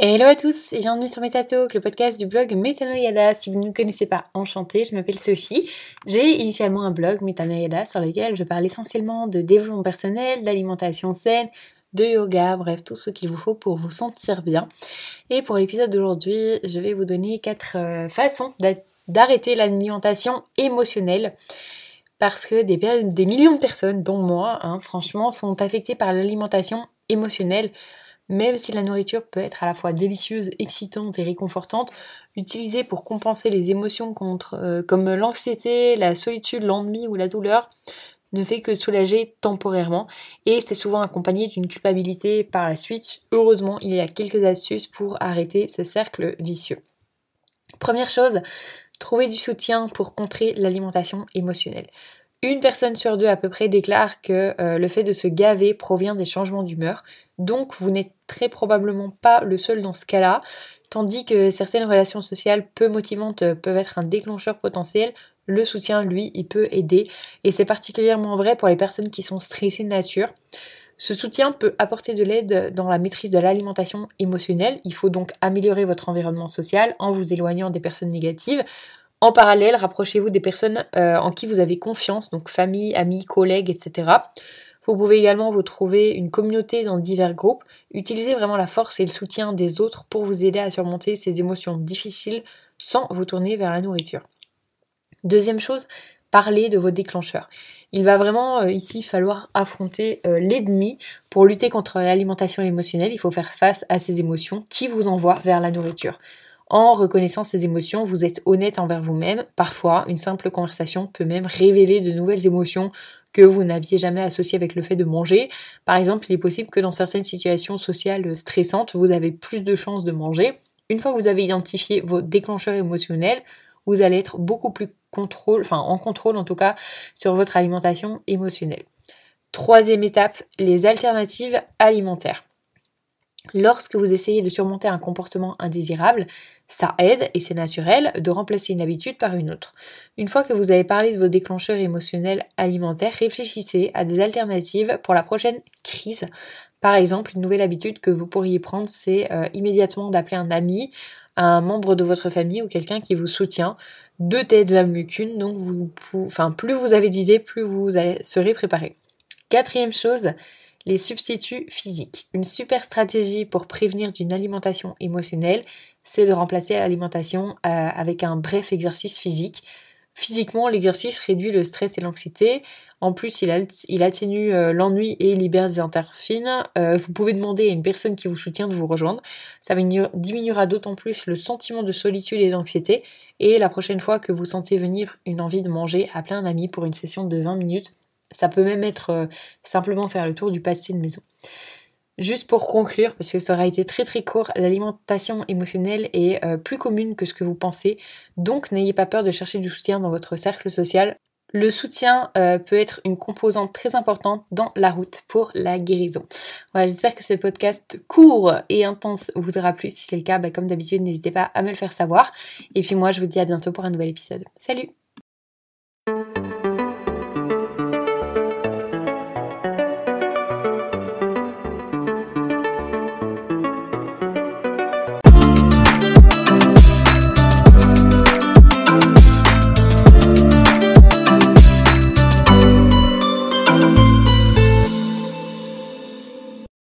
Hello à tous et bienvenue sur Metatalk, le podcast du blog Metanoyada. Si vous ne me connaissez pas, enchantée, je m'appelle Sophie. J'ai initialement un blog Metanoyada sur lequel je parle essentiellement de développement personnel, d'alimentation saine, de yoga, bref, tout ce qu'il vous faut pour vous sentir bien. Et pour l'épisode d'aujourd'hui, je vais vous donner quatre euh, façons d'arrêter l'alimentation émotionnelle parce que des, millions de personnes, dont moi, hein, franchement, sont affectées par l'alimentation émotionnelle même si la nourriture peut être à la fois délicieuse, excitante et réconfortante, utilisée pour compenser les émotions contre, euh, comme l'anxiété, la solitude, l'ennui ou la douleur, ne fait que soulager temporairement et c'est souvent accompagné d'une culpabilité par la suite. Heureusement, il y a quelques astuces pour arrêter ce cercle vicieux. Première chose, trouver du soutien pour contrer l'alimentation émotionnelle. Une personne sur deux à peu près déclare que euh, le fait de se gaver provient des changements d'humeur, donc vous n'êtes très probablement pas le seul dans ce cas-là, tandis que certaines relations sociales peu motivantes euh, peuvent être un déclencheur potentiel, le soutien, lui, il peut aider, et c'est particulièrement vrai pour les personnes qui sont stressées de nature. Ce soutien peut apporter de l'aide dans la maîtrise de l'alimentation émotionnelle. Il faut donc améliorer votre environnement social en vous éloignant des personnes négatives. En parallèle, rapprochez-vous des personnes euh, en qui vous avez confiance, donc famille, amis, collègues, etc. Vous pouvez également vous trouver une communauté dans divers groupes. Utilisez vraiment la force et le soutien des autres pour vous aider à surmonter ces émotions difficiles sans vous tourner vers la nourriture. Deuxième chose, parlez de vos déclencheurs. Il va vraiment euh, ici falloir affronter euh, l'ennemi pour lutter contre l'alimentation émotionnelle. Il faut faire face à ces émotions qui vous envoient vers la nourriture. En reconnaissant ces émotions, vous êtes honnête envers vous-même. Parfois, une simple conversation peut même révéler de nouvelles émotions que vous n'aviez jamais associé avec le fait de manger. Par exemple, il est possible que dans certaines situations sociales stressantes, vous avez plus de chances de manger. Une fois que vous avez identifié vos déclencheurs émotionnels, vous allez être beaucoup plus contrôle, enfin en contrôle en tout cas, sur votre alimentation émotionnelle. Troisième étape, les alternatives alimentaires. Lorsque vous essayez de surmonter un comportement indésirable, ça aide, et c'est naturel, de remplacer une habitude par une autre. Une fois que vous avez parlé de vos déclencheurs émotionnels alimentaires, réfléchissez à des alternatives pour la prochaine crise. Par exemple, une nouvelle habitude que vous pourriez prendre, c'est euh, immédiatement d'appeler un ami, un membre de votre famille ou quelqu'un qui vous soutient. Deux têtes valent mieux donc vous, plus vous avez d'idées, plus vous serez préparé. Quatrième chose, les substituts physiques. Une super stratégie pour prévenir d'une alimentation émotionnelle, c'est de remplacer l'alimentation euh, avec un bref exercice physique. Physiquement, l'exercice réduit le stress et l'anxiété. En plus, il, atténue euh, l'ennui et libère des endorphines. Euh, vous pouvez demander à une personne qui vous soutient de vous rejoindre. Ça diminuera d'autant plus le sentiment de solitude et d'anxiété. Et la prochaine fois que vous sentez venir une envie de manger, appelez un ami pour une session de 20 minutes. Ça peut même être euh, simplement faire le tour du pâtissier de maison. Juste pour conclure, parce que ça aura été très très court, l'alimentation émotionnelle est euh, plus commune que ce que vous pensez, donc n'ayez pas peur de chercher du soutien dans votre cercle social. Le soutien euh, peut être une composante très importante dans la route pour la guérison. Voilà, j'espère que ce podcast court et intense vous aura plu. Si c'est le cas, bah, comme d'habitude, n'hésitez pas à me le faire savoir. Et puis moi, je vous dis à bientôt pour un nouvel épisode. Salut